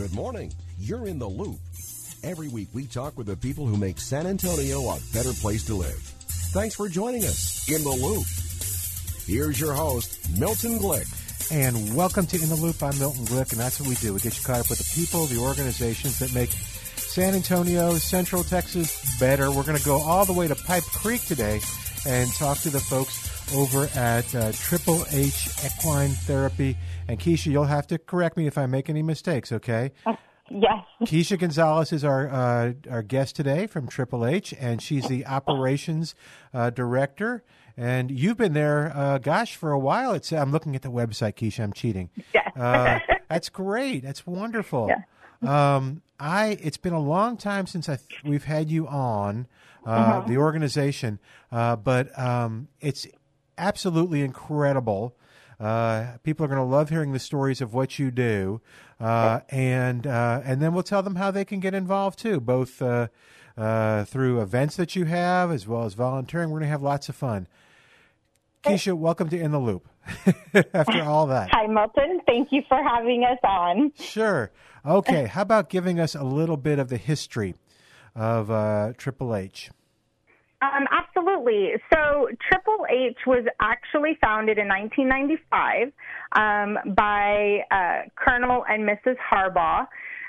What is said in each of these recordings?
Good morning. You're in the loop. Every week we talk with the people who make San Antonio a better place to live. Thanks for joining us in the loop. Here's your host, Milton Glick. And welcome to In the Loop. I'm Milton Glick, and that's what we do. We get you caught up with the people, the organizations that make San Antonio, Central Texas better. We're going to go all the way to Pipe Creek today and talk to the folks over at uh, Triple H Equine Therapy. And Keisha, you'll have to correct me if I make any mistakes, okay? Yes. Keisha Gonzales is our uh, our guest today from Triple H, and she's the operations uh, director. And you've been there, uh, gosh, for a while. It's I'm looking at the website, Keisha. I'm cheating. Yes. Uh, that's great. That's wonderful. Yeah. Um, I it's been a long time since I th- we've had you on uh, Uh-huh. the organization, uh, but um, it's absolutely incredible. Uh, people are going to love hearing the stories of what you do, uh, and uh, and then we'll tell them how they can get involved too, both uh, uh, through events that you have as well as volunteering. We're going to have lots of fun. Keisha, welcome to In the Loop. After all that, Hi, Milton. Thank you for having us on. sure. Okay, how about giving us a little bit of the history of uh, Triple H? Um, absolutely. So, Triple H was actually founded in 1995 um, by uh, Colonel and Mrs. Harbaugh.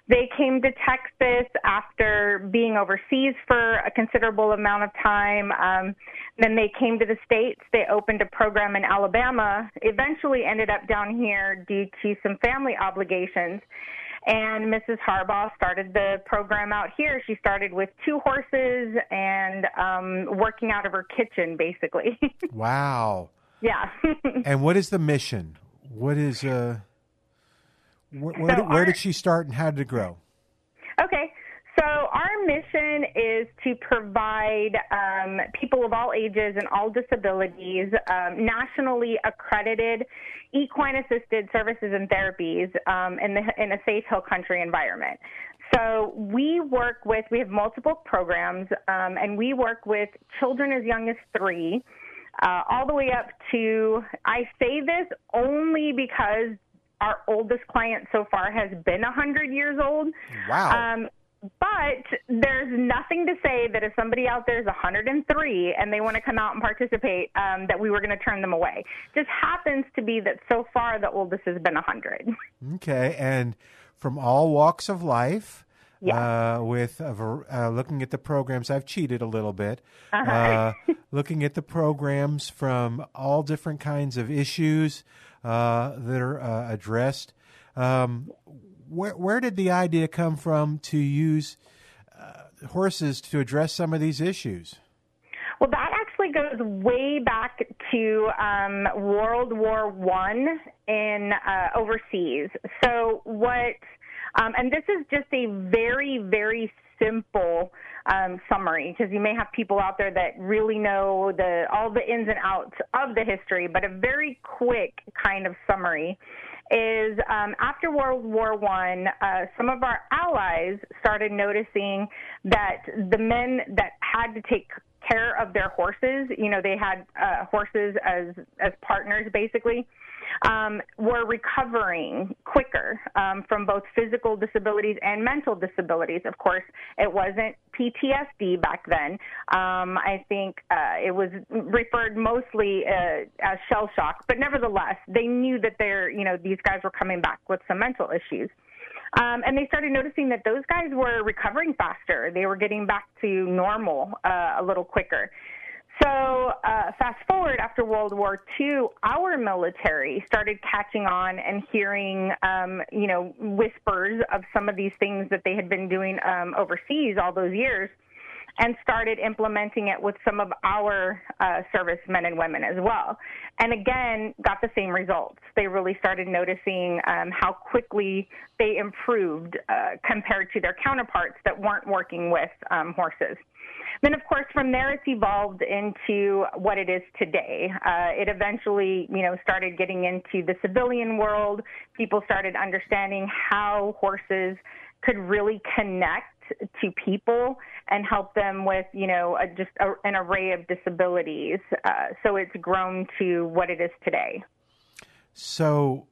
They came to Texas after being overseas for a considerable amount of time. Um, then they came to the States. They opened a program in Alabama, eventually ended up down here due to some family obligations. And Mrs. Harbaugh started the program out here. She started with two horses and um, working out of her kitchen, basically. Wow. yeah. And what is the mission? What is uh, where, where, So did, where our- did she start and how did it grow? Okay. So our mission is to provide um, people of all ages and all disabilities um, nationally accredited equine assisted services and therapies um, in, the, in a safe hill country environment. So we work with, we have multiple programs, um, and we work with children as young as three, uh, all the way up to, I say this only because our oldest client so far has been 100 years old. Wow. Um, but there's nothing to say that if somebody out there is 103 and they want to come out and participate, um, that we were going to turn them away. Just happens to be that so far the oldest has been 100. Okay, and from all walks of life. Yeah. Uh, with ver- uh, looking at the programs, I've cheated a little bit. Uh-huh. Uh, looking at the programs from all different kinds of issues uh, that are uh, addressed. Um, where where did the idea come from to use uh, horses to address some of these issues? Well, that actually goes way back to um, World War One in uh, overseas. So what? Um, and this is just a very, very simple um, summary because you may have people out there that really know the all the ins and outs of the history, but a very quick kind of summary is um, after World War One, uh, some of our allies started noticing that the men that had to take care of their horses, you know, they had uh, horses as as partners basically, um, were recovering quicker um, from both physical disabilities and mental disabilities. Of course, it wasn't PTSD back then. Um, I think uh, it was referred mostly uh, as shell shock, but nevertheless, they knew that they're, you know, these guys were coming back with some mental issues. Um, and they started noticing that those guys were recovering faster. They were getting back to normal uh, a little quicker. So, uh, fast forward after World War II, our military started catching on and hearing, um, you know, whispers of some of these things that they had been doing um, overseas all those years. and started implementing it with some of our uh, servicemen and women as well. And again, got the same results. They really started noticing um, how quickly they improved uh, compared to their counterparts that weren't working with um, horses. Then, of course, from there it's evolved into what it is today. Uh, it eventually, you know, started getting into the civilian world. People started understanding how horses could really connect to people and help them with, you know, a, just a, an array of disabilities. Uh, so it's grown to what it is today. So,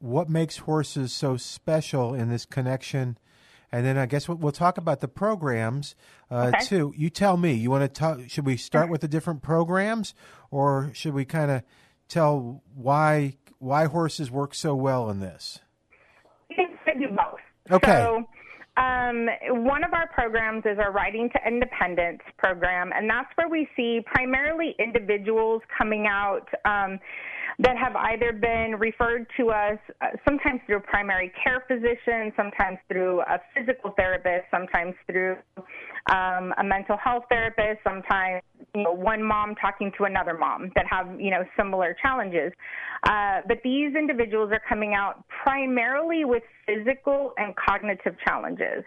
what makes horses so special in this connection? And then I guess we'll, we'll talk about the programs uh, Okay. too. You tell me. You want to talk? Should we start with the different programs, or should we kind of tell why why horses work so well in this? We can do both. Okay. So, um, one of our programs is our Riding to Independence program, and that's where we see primarily individuals coming out um, that have either been referred to us, uh, sometimes through a primary care physician, sometimes through a physical therapist, sometimes through um, a mental health therapist, sometimes you know one mom talking to another mom that have you know similar challenges. Uh, but these individuals are coming out primarily with physical and cognitive challenges.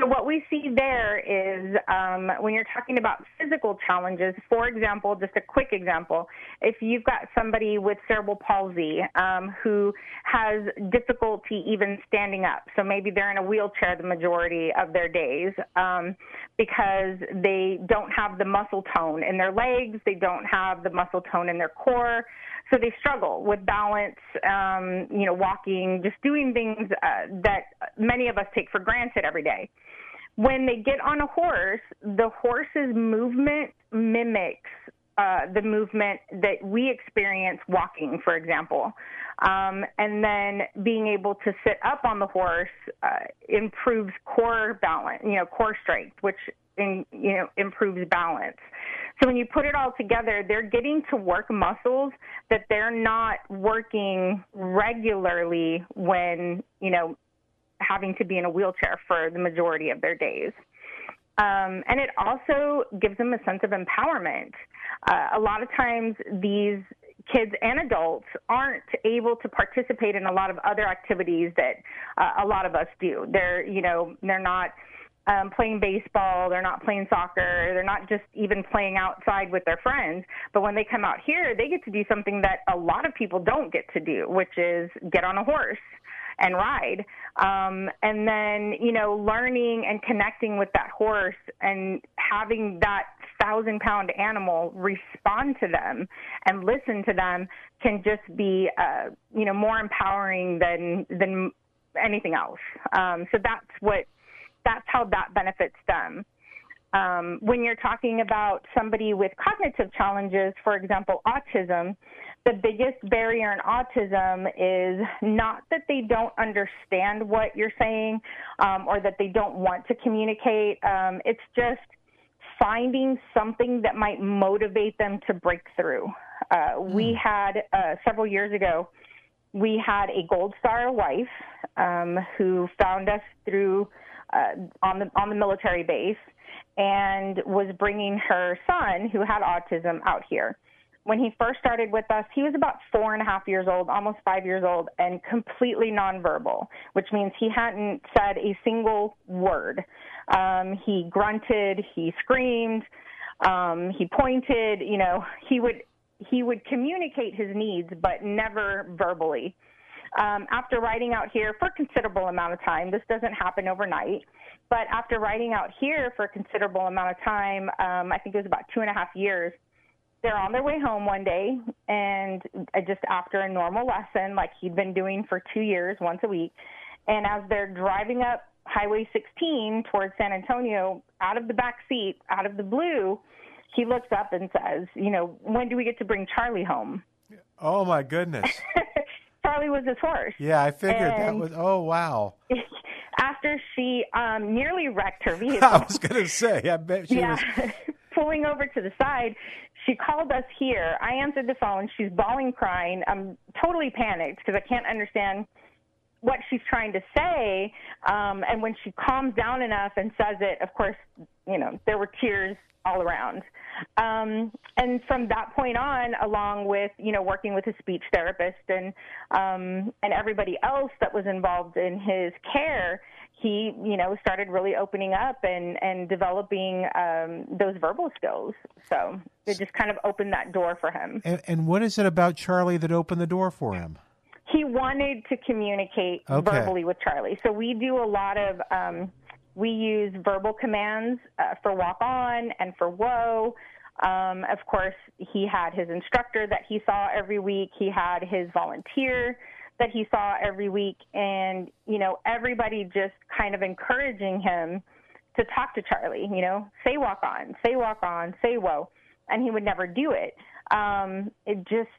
So what we see there is um, when you're talking about physical challenges, for example, just a quick example, if you've got somebody with cerebral palsy um, who has difficulty even standing up, so maybe they're in a wheelchair the majority of their days um, because they don't have the muscle tone in their legs, they don't have the muscle tone in their core, so they struggle with balance, um, you know, walking, just doing things uh, that many of us take for granted every day. When they get on a horse, the horse's movement mimics uh, the movement that we experience walking, for example. Um, and then being able to sit up on the horse uh, improves core balance, you know, core strength, which in, you know improves balance. So when you put it all together, they're getting to work muscles that they're not working regularly when you know having to be in a wheelchair for the majority of their days. Um, and it also gives them a sense of empowerment. Uh, a lot of times, these kids and adults aren't able to participate in a lot of other activities that uh, a lot of us do. They're, you know, they're not um, playing baseball, they're not playing soccer, they're not just even playing outside with their friends. But when they come out here, they get to do something that a lot of people don't get to do, which is get on a horse and ride. Um, and then, you know, learning and connecting with that horse and having that thousand pound animal respond to them and listen to them can just be, uh, you know, more empowering than, than anything else. Um, so that's what, that's how that benefits them. Um, when you're talking about somebody with cognitive challenges, for example, autism, the biggest barrier in autism is not that they don't understand what you're saying um, or that they don't want to communicate. Um, it's just finding something that might motivate them to break through. Uh, We had uh, several years ago, we had a Gold Star wife um, who found us through uh, on the on the military base and was bringing her son who had autism out here when he first started with us, he was about four and a half years old, almost five years old, and completely nonverbal, which means he hadn't said a single word. Um, he grunted, he screamed, um, he pointed. You know, he would he would communicate his needs, but never verbally. Um, after riding out here for a considerable amount of time, this doesn't happen overnight. But after riding out here for a considerable amount of time, um, I think it was about two and a half years, they're on their way home one day and uh, just after a normal lesson like he'd been doing for two years once a week and as they're driving up highway 16 towards san antonio out of the back seat out of the blue he looks up and says you know when do we get to bring charlie home Oh my goodness! charlie was his horse Yeah, I figured that was. Oh wow! after she um nearly wrecked her vehicle I was going to say. I bet she yeah. was. Pulling over to the side, she called us here. I answered the phone. She's bawling, crying. I'm totally panicked because I can't understand what she's trying to say. Um, and when she calms down enough and says it, of course, you know, there were tears all around. Um, and from that point on, along with you know working with a speech therapist and um, and everybody else that was involved in his care, he you know started really opening up and and developing um, those verbal skills. So it just kind of opened that door for him. And, and what is it about Charlie that opened the door for him? He wanted to communicate Okay. verbally with Charlie. So we do a lot of um, we use verbal commands uh, for walk on and for whoa. Um, of course, he had his instructor that he saw every week. He had his volunteer that he saw every week, and you know everybody just kind of encouraging him to talk to Charlie. You know, say walk on, say walk on, say whoa, and he would never do it. Um, it just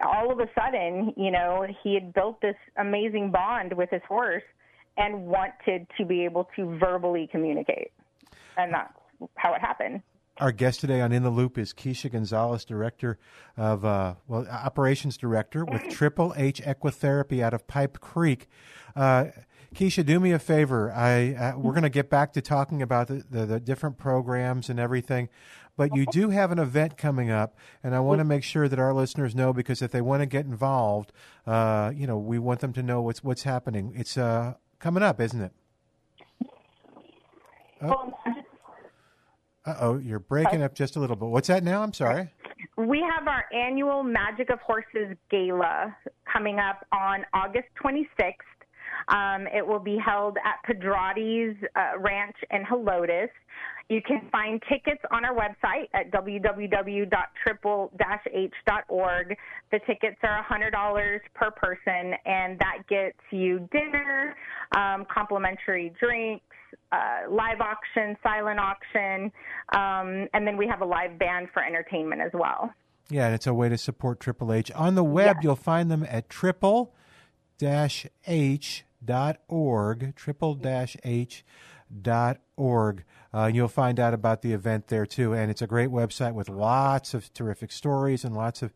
all of a sudden, you know, he had built this amazing bond with his horse and wanted to be able to verbally communicate. And that's how it happened. Our guest today on In the Loop is Keisha Gonzales, director of uh, well, operations director with Triple H Equitherapy out of Pipe Creek. Uh, Keisha, do me a favor. I uh, we're going to get back to talking about the, the, the different programs and everything, but you do have an event coming up, and I want to make sure that our listeners know because if they want to get involved, uh, you know, we want them to know what's what's happening. It's uh, coming up, isn't it? Uh oh, you're breaking up just a little bit. What's that now? I'm sorry. We have our annual Magic of Horses Gala coming up on August 26th. Um, it will be held at Pedrotti's uh, Ranch in Helotes. You can find tickets on our website at www.triple-h.org. The tickets are $100 per person, and that gets you dinner, um, complimentary drinks, uh, live auction, silent auction, um, and then we have a live band for entertainment as well. Yeah, and it's a way to support Triple H. On the web, Yeah. you'll find them at triple-h.org, triple h dot org, triple h dot org. Uh, you'll find out about the event there too, and it's a great website with lots of terrific stories and lots of,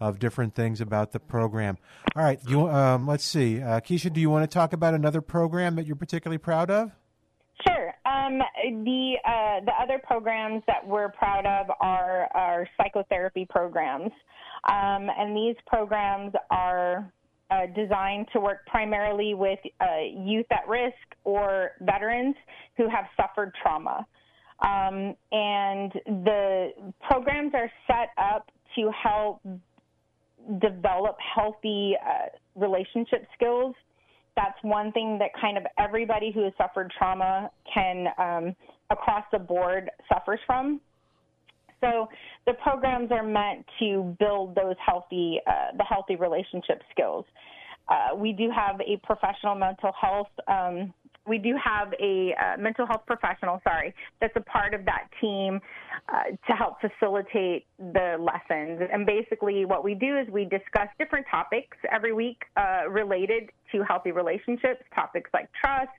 of different things about the program. All right, you, um, let's see, uh, Keisha, do you want to talk about another program that you're particularly proud of? Sure. Um, the uh, the other programs that we're proud of are our psychotherapy programs, um, and these programs are uh, designed to work primarily with uh, youth at risk or veterans who have suffered trauma. Um, and the programs are set up to help develop healthy uh, relationship skills that's one thing that kind of everybody who has suffered trauma can um, across the board suffers from. So the programs are meant to build those healthy, uh, the healthy relationship skills. Uh, we do have a professional mental health. Um, we do have a uh, mental health professional, sorry, that's a part of that team uh, to help facilitate the lessons. And basically, what we do is we discuss different topics every week uh, related to healthy relationships, topics like trust,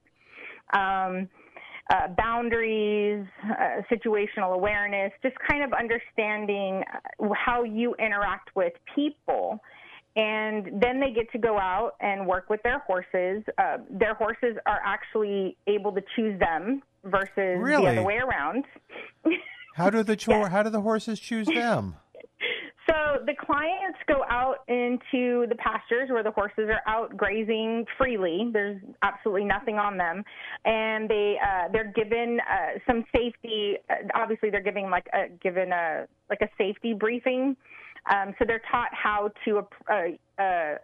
um, uh, boundaries, uh, situational awareness, just kind of understanding uh, how you interact with people. And then they get to go out and work with their horses. Uh, their horses are actually able to choose them versus Really? the other way around. How do the chore, how do the horses choose them? So the clients go out into the pastures where the horses are out grazing freely. There's absolutely nothing on them, and they uh, they're given uh, some safety. Uh, obviously, they're giving like a given a like a safety briefing. Um, so they're taught how to uh, uh,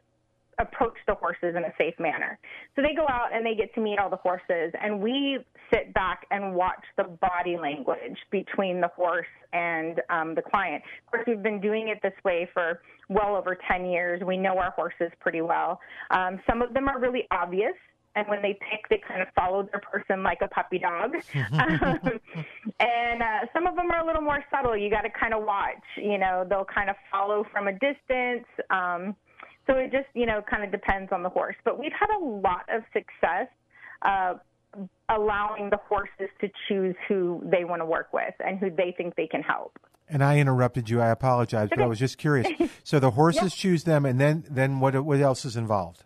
approach the horses in a safe manner. So they go out and they get to meet all the horses, and we sit back and watch the body language between the horse and um, the client. Of course, we've been doing it this way for well over 10 years. We know our horses pretty well. Um, some of them are really obvious. And when they pick, they kind of follow their person like a puppy dog. um, and uh, some of them are a little more subtle. You got to kind of watch. You know, they'll kind of follow from a distance. Um, so it just, you know, kind of depends on the horse. But we've had a lot of success uh, allowing the horses to choose who they want to work with and who they think they can help. And I interrupted you. I apologize, but I was just curious. So the horses choose them, and then then what what else is involved?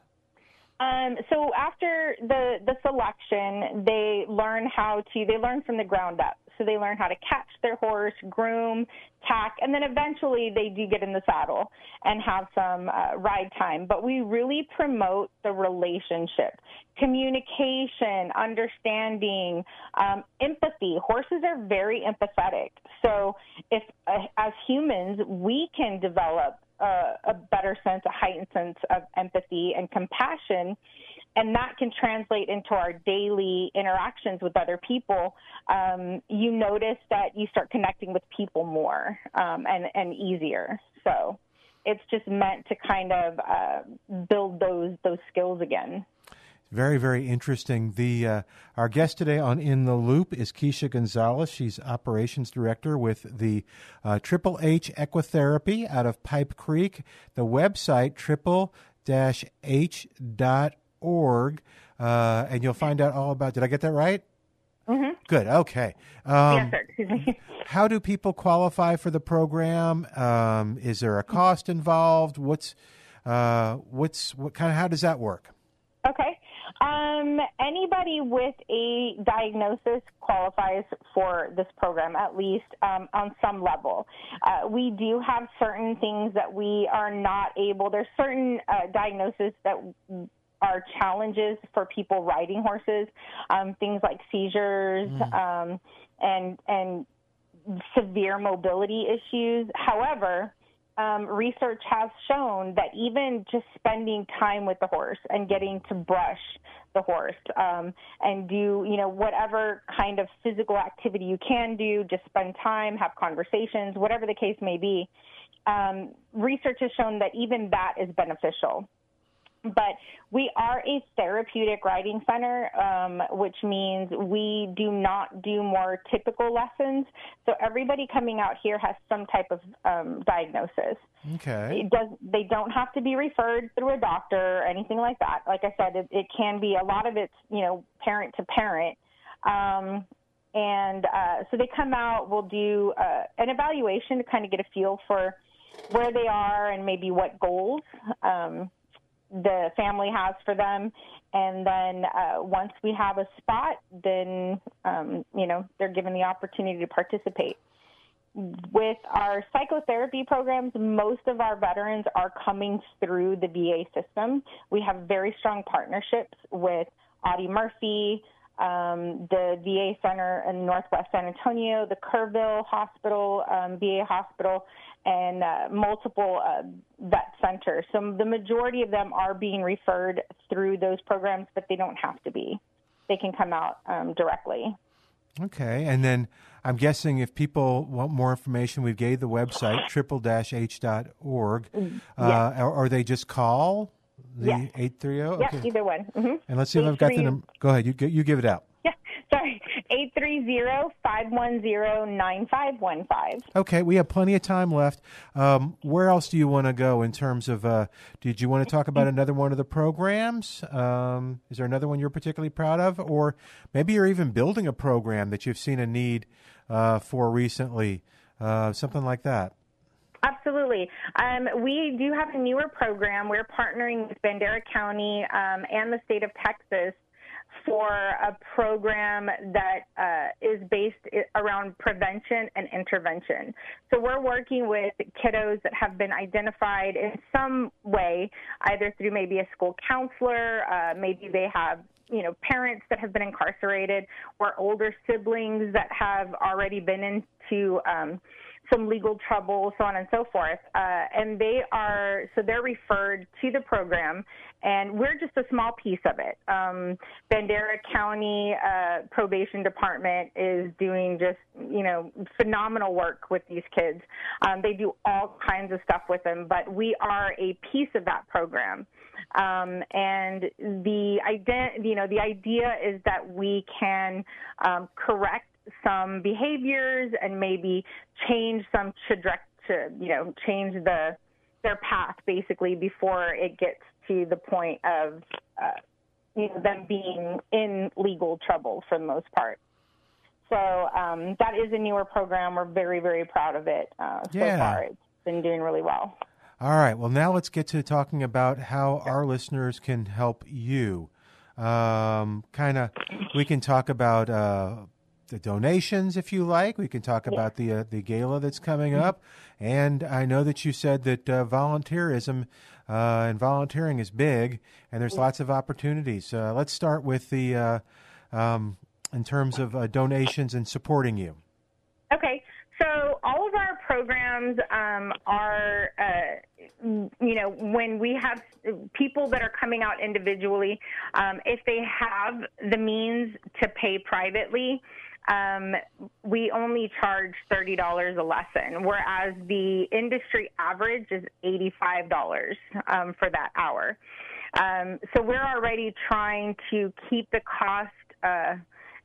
Um, so after the the selection, they learn how to they learn from the ground up. So they learn how to catch their horse, groom, tack, and then eventually they do get in the saddle and have some uh, ride time. But we really promote the relationship, communication, understanding, um, empathy. Horses are very empathetic. So if, uh, as humans, we can develop a better sense, a heightened sense of empathy and compassion, and that can translate into our daily interactions with other people, um, you notice that you start connecting with people more um, and, and easier. So it's just meant to kind of uh, build those those skills again. Very, very interesting. The uh, our guest today on In the Loop is Keisha Gonzales. She's operations director with the uh, Triple H Equitherapy out of Pipe Creek. The website triple h dot org, uh, and you'll find out all about. Did I get that right? Mm-hmm. Good. Okay. Um, yes, sir. Excuse me. how do people qualify for the program? Um, is there a cost involved? What's uh, what's what kind of how does that work? Okay. Um, anybody with a diagnosis qualifies for this program, at least um, on some level. Uh, we do have certain things that we are not able. There's certain uh, diagnoses that are challenges for people riding horses, um, things like seizures mm. um, and and severe mobility issues. However, um, research has shown that even just spending time with the horse and getting to brush the horse um, and do you know whatever kind of physical activity you can do, just spend time, have conversations, whatever the case may be. Um, research has shown that even that is beneficial but we are a therapeutic riding center, um, which means we do not do more typical lessons. So everybody coming out here has some type of um, diagnosis. Okay. It does. They don't have to be referred through a doctor or anything like that. Like I said, it, it can be a lot of it's you know parent to parent. Um, and uh, so they come out. We'll do uh, an evaluation to kind of get a feel for where they are and maybe what goals. Um, the family has for them. And then uh, once we have a spot, then um, you know they're given the opportunity to participate. With our psychotherapy programs, most of our veterans are coming through the VA system. We have very strong partnerships with Audie Murphy, um, the VA Center in Northwest San Antonio, the Kerrville Hospital, um, VA Hospital, and uh, multiple uh, vet centers. So the majority of them are being referred through those programs, but they don't have to be. They can come out um, directly. Okay, and then I'm guessing if people want more information, we've gave the website triple-h.org, mm, uh, or, or they just call the eight three zero. Yeah, either one. Mm-hmm. And let's see if I've got the number. Go ahead, you you give it out. Sorry, 830-510-9515. Okay, we have plenty of time left. Um, where else do you want to go in terms of? Uh, did you want to talk about another one of the programs? Um, is there another one you're particularly proud of, or maybe you're even building a program that you've seen a need uh, for recently? Uh, something like that. Absolutely. Um, we do have a newer program. We're partnering with Bandera County um, and the state of Texas for a program that uh, is based around prevention and intervention. So we're working with kiddos that have been identified in some way, either through maybe a school counselor, uh, maybe they have you know parents that have been incarcerated, or older siblings that have already been into um, some legal trouble, so on and so forth. Uh, and they are, so they're referred to the program, and we're just a small piece of it. Um, Bandera County uh, Probation Department is doing just, you know, phenomenal work with these kids. Um, they do all kinds of stuff with them, but we are a piece of that program. Um, and the ident- you know, the idea is that we can um, correct some behaviors and maybe change some trajectory, you know, change the their path basically before it gets to the point of uh, you know them being in legal trouble for the most part. So um, that is a newer program. We're very very proud of it uh, so yeah. far. It's been doing really well. All right. Well, now let's get to talking about how our listeners can help you. Um, kind of, we can talk about. Uh, the donations, if you like. We can talk about the uh, the gala that's coming up, and I know that you said that uh, volunteerism uh, and volunteering is big, and there's lots of opportunities. Uh, let's start with the uh, um, in terms of uh, donations and supporting you. Okay, so all of our programs um, are, uh, you know, when we have people that are coming out individually, um, if they have the means to pay privately, um, we only charge thirty dollars a lesson, whereas the industry average is eighty-five dollars um, for that hour. Um, so we're already trying to keep the cost. Uh,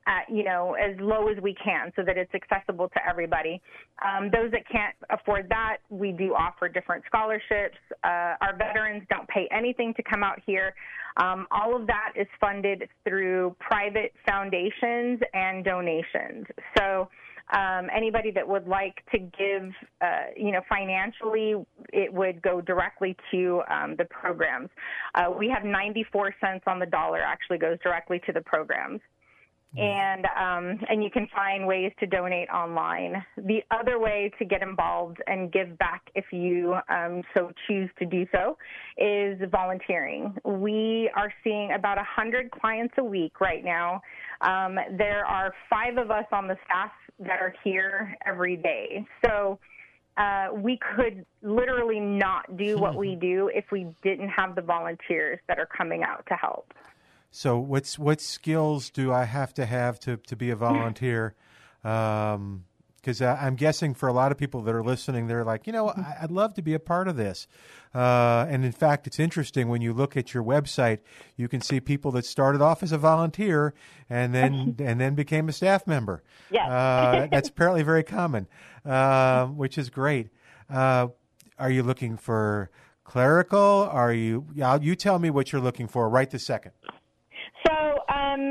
at, you know, as low as we can so that it's accessible to everybody. Um, those that can't afford that, we do offer different scholarships. Uh, our veterans don't pay anything to come out here. Um, all of that is funded through private foundations and donations. So, um, anybody that would like to give, uh, you know, financially, it would go directly to um, the programs. Uh, we have 94 cents on the dollar actually goes directly to the programs and um, and you can find ways to donate online. The other way to get involved and give back, if you um, so choose to do so, is volunteering. We are seeing about hundred clients a week right now. Um, there are five of us on the staff that are here every day, so. Uh, we could literally not do what we do if we didn't have the volunteers that are coming out to help. So, what's what skills do I have to have to to be a volunteer? Um, because I'm guessing for a lot of people that are listening, they're like, you know, I'd love to be a part of this. Uh, and in fact, it's interesting when you look at your website, you can see people that started off as a volunteer and then and then became a staff member. Yeah, uh, that's apparently very common, uh, which is great. Uh, are you looking for clerical? Are you? You tell me what you're looking for right this second. So um,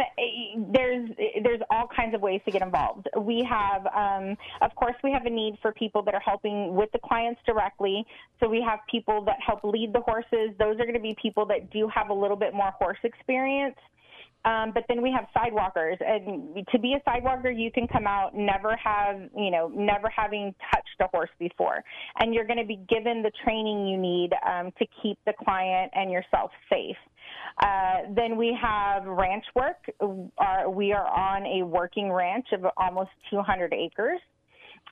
there's there's all kinds of ways to get involved. We have, um, of course, we have a need for people that are helping with the clients directly. So we have people that help lead the horses. Those are going to be people that do have a little bit more horse experience. Um, but then we have sidewalkers, and to be a sidewalker, you can come out never have you know never having touched a horse before, and you're going to be given the training you need um, to keep the client and yourself safe. Uh, then we have ranch work. Uh, we are on a working ranch of almost 200 acres.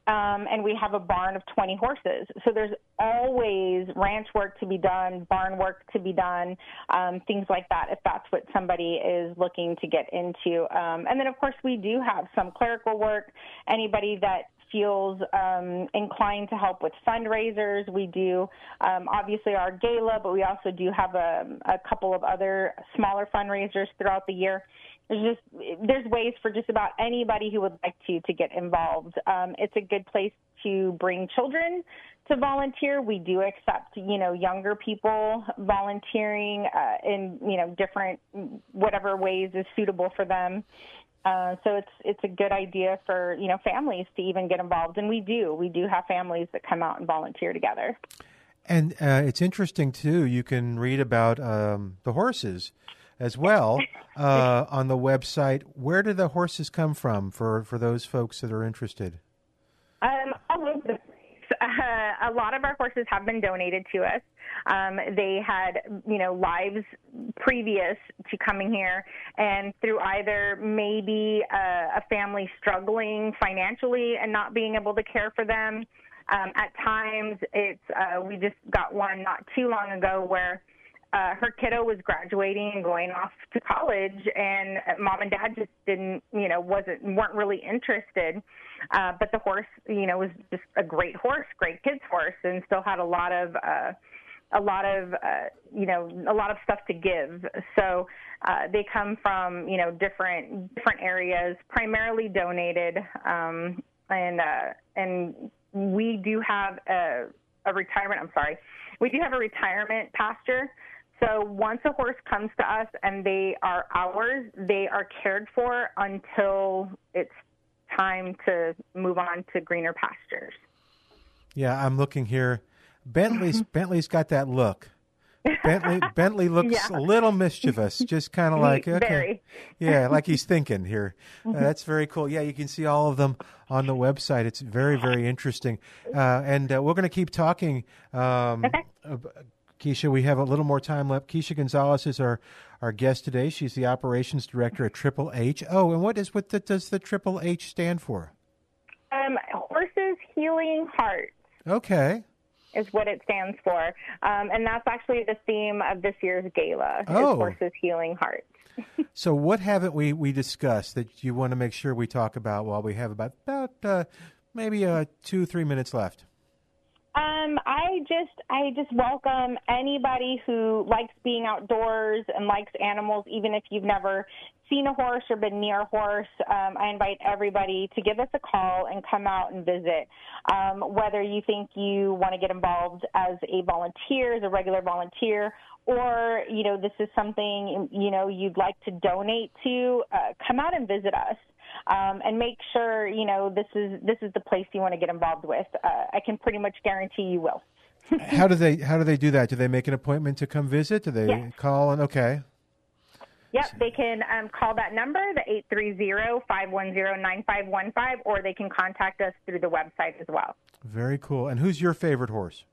Um, and we have a barn of 20 horses. So there's always ranch work to be done, barn work to be done, um, things like that, if that's what somebody is looking to get into. Um, and then, of course, we do have some clerical work. Anybody that feels um, inclined to help with fundraisers. We do um, obviously our gala, but we also do have a, a couple of other smaller fundraisers throughout the year. There's just there's ways for just about anybody who would like to to get involved. Um, it's a good place to bring children to volunteer. We do accept, you know, younger people volunteering uh, in, you know, different whatever ways is suitable for them. Uh, so it's it's a good idea for you know families to even get involved, and we do we do have families that come out and volunteer together. And uh, it's interesting too. You can read about um, the horses as well uh, on the website. Where do the horses come from for for those folks that are interested? Um, all over the uh, a lot of our horses have been donated to us. Um, they had, you know, lives previous to coming here, and through either maybe a, a family struggling financially and not being able to care for them. Um, at times, it's uh, we just got one not too long ago where uh, her kiddo was graduating and going off to college, and mom and dad just didn't, you know, wasn't weren't really interested. Uh, but the horse, you know, was just a great horse, great kids horse, and still had a lot of. Uh, a lot of uh, you know a lot of stuff to give. So uh, they come from you know different different areas, primarily donated, um, and uh, and we do have a, a retirement. I'm sorry, we do have a retirement pasture so once a horse comes to us and they are ours, they are cared for until it's time to move on to greener pastures. Yeah, I'm looking here. Bentley's Bentley's got that look. Bentley Bentley looks Yeah. a little mischievous, just kind of like okay, Very. yeah, like he's thinking here. Uh, Mm-hmm. that's very cool. Yeah, you can see all of them on the website. It's very very interesting, uh, and uh, we're going to keep talking. Um, ab- Keisha, we have a little more time left. Keisha Gonzales is our, our guest today. She's the operations director at Triple H. Oh, and what is what the, does the Triple H stand for? Um, horses healing hearts. Okay. is what it stands for. Um, and that's actually the theme of this year's gala, Oh. Horses Healing Hearts. So, what haven't we, we discussed that you want to make sure we talk about while we have about about uh, maybe uh, two three minutes left? Um, I just I just welcome anybody who likes being outdoors and likes animals, even if you've never seen a horse or been near a horse. Um, I invite everybody to give us a call and come out and visit. Um, whether you think you want to get involved as a volunteer, as a regular volunteer, or you know this is something you know you'd like to donate to, uh, come out and visit us um, and make sure you know this is this is the place you want to get involved with. Uh, I can pretty much guarantee you will. how do they how do they do that? Do they make an appointment to come visit? Do they Yes. call and okay? Yep, they can um, call that number, the 830-510-9515, or they can contact us through the website as well. Very cool. And who's your favorite horse?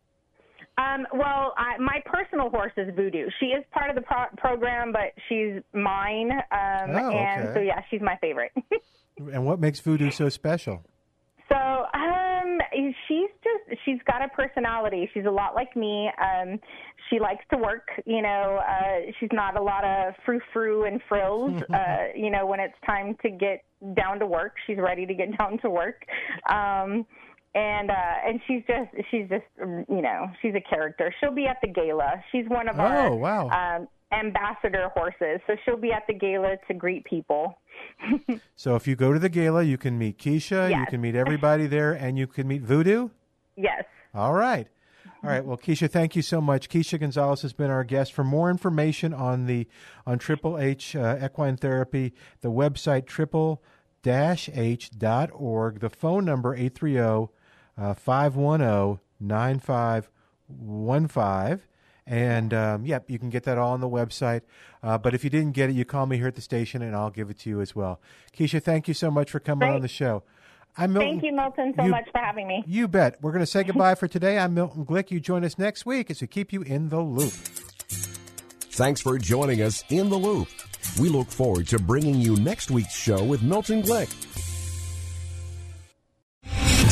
Um, well, I, my personal horse is Voodoo. She is part of the pro- program, but she's mine, um, Oh, and so yeah, she's my favorite. And what makes Voodoo so special? So, um, she's just, she's got a personality. She's a lot like me. Um, she likes to work, you know, uh, she's not a lot of frou frou and frills. uh, you know, when it's time to get down to work, she's ready to get down to work. Um, and, uh, and she's just, she's just, you know, she's a character. She'll be at the gala. She's one of our, Oh, wow. um, ambassador horses. So she'll be at the gala to greet people. So if you go to the gala, you can meet Keisha, you can meet everybody there, and you can meet Voodoo. Yes. All right. All right. Well, Keisha, thank you so much. Keisha Gonzales has been our guest. For more information on the on Triple H uh, equine therapy, the website triple h.org, the phone number oh, 830 510 9515. And um, yep, you can get that all on the website. Uh, but if you didn't get it, you call me here at the station and I'll give it to you as well. Keisha, thank you so much for coming Great. on the show. I'm Milton. Thank you, Milton, so You- much for having me. You bet. We're going to say goodbye for today. I'm Milton Glick. You join us next week as we keep you in the loop. Thanks for joining us in the loop. We look forward to bringing you next week's show with Milton Glick.